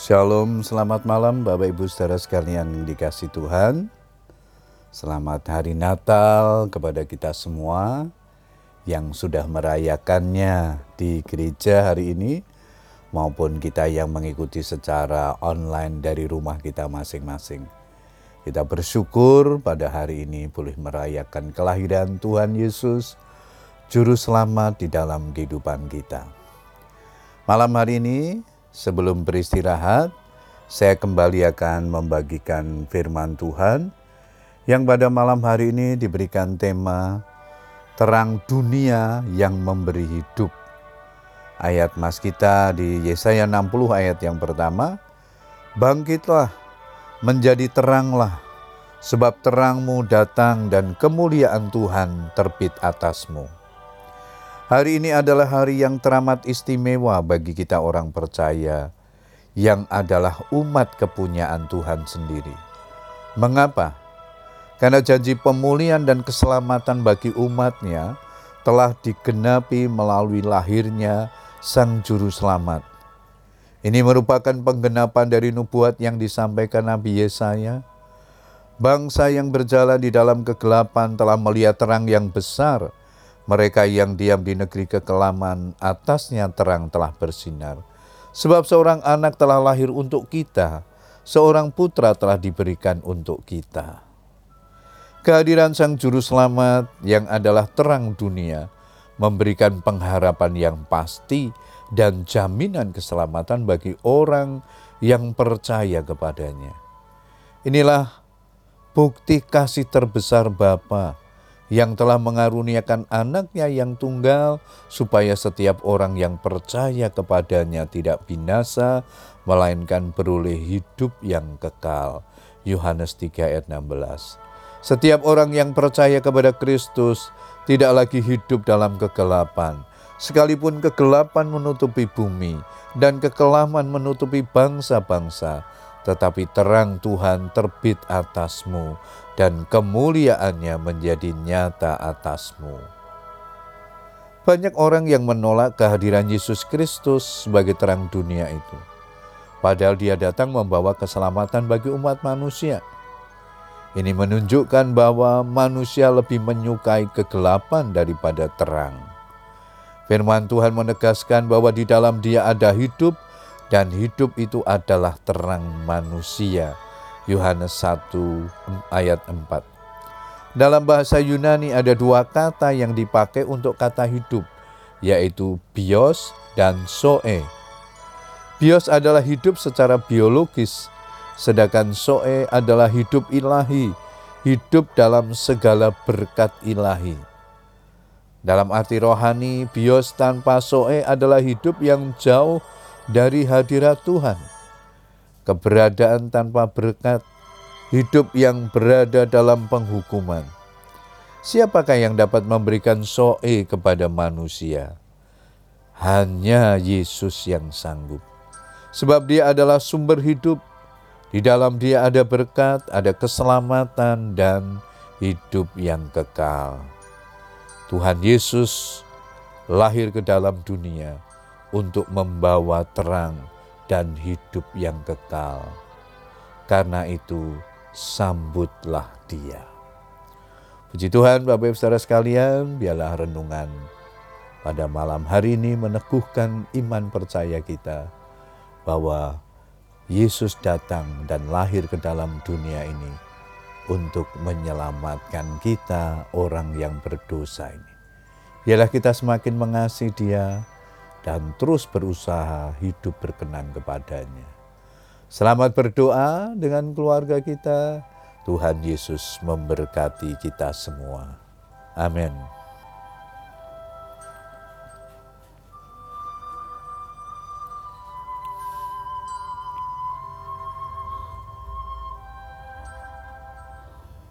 Shalom, selamat malam Bapak Ibu saudara sekalian dikasih Tuhan. Selamat hari Natal kepada kita semua yang sudah merayakannya di gereja hari ini maupun kita yang mengikuti secara online dari rumah kita masing-masing. Kita bersyukur pada hari ini boleh merayakan kelahiran Tuhan Yesus, Juru Selamat di dalam kehidupan kita. Malam hari ini Sebelum beristirahat, saya kembali akan membagikan firman Tuhan yang pada malam hari ini diberikan tema Terang Dunia yang Memberi Hidup. Ayat mas kita di Yesaya 60 ayat yang pertama, Bangkitlah, menjadi teranglah, sebab terangmu datang dan kemuliaan Tuhan terbit atasmu. Hari ini adalah hari yang teramat istimewa bagi kita orang percaya, yang adalah umat kepunyaan Tuhan sendiri. Mengapa? Karena janji pemulihan dan keselamatan bagi umatnya telah digenapi melalui lahirnya Sang Juru Selamat. Ini merupakan penggenapan dari nubuat yang disampaikan Nabi Yesaya. Bangsa yang berjalan di dalam kegelapan telah melihat terang yang besar, mereka yang diam di negeri kekelaman, atasnya terang telah bersinar. Sebab seorang anak telah lahir untuk kita, seorang putra telah diberikan untuk kita. Kehadiran Sang Juru Selamat yang adalah terang dunia memberikan pengharapan yang pasti dan jaminan keselamatan bagi orang yang percaya kepadanya. Inilah bukti kasih terbesar Bapa yang telah mengaruniakan anaknya yang tunggal, supaya setiap orang yang percaya kepadanya tidak binasa, melainkan beroleh hidup yang kekal. Yohanes 3 ayat 16 Setiap orang yang percaya kepada Kristus tidak lagi hidup dalam kegelapan. Sekalipun kegelapan menutupi bumi dan kekelaman menutupi bangsa-bangsa, tetapi terang Tuhan terbit atasmu dan kemuliaannya menjadi nyata atasmu. Banyak orang yang menolak kehadiran Yesus Kristus sebagai terang dunia itu. Padahal dia datang membawa keselamatan bagi umat manusia. Ini menunjukkan bahwa manusia lebih menyukai kegelapan daripada terang. Firman Tuhan menegaskan bahwa di dalam dia ada hidup, dan hidup itu adalah terang manusia. Yohanes 1 ayat 4. Dalam bahasa Yunani ada dua kata yang dipakai untuk kata hidup, yaitu bios dan soe. Bios adalah hidup secara biologis, sedangkan soe adalah hidup ilahi, hidup dalam segala berkat ilahi. Dalam arti rohani, bios tanpa soe adalah hidup yang jauh dari hadirat Tuhan. Keberadaan tanpa berkat, hidup yang berada dalam penghukuman. Siapakah yang dapat memberikan soe kepada manusia? Hanya Yesus yang sanggup. Sebab dia adalah sumber hidup. Di dalam dia ada berkat, ada keselamatan, dan hidup yang kekal. Tuhan Yesus lahir ke dalam dunia untuk membawa terang dan hidup yang kekal. Karena itu, sambutlah dia. Puji Tuhan, Bapak Ibu Saudara sekalian, biarlah renungan pada malam hari ini meneguhkan iman percaya kita bahwa Yesus datang dan lahir ke dalam dunia ini untuk menyelamatkan kita orang yang berdosa ini. Biarlah kita semakin mengasihi dia, dan terus berusaha hidup berkenan kepadanya. Selamat berdoa dengan keluarga kita. Tuhan Yesus memberkati kita semua. Amin.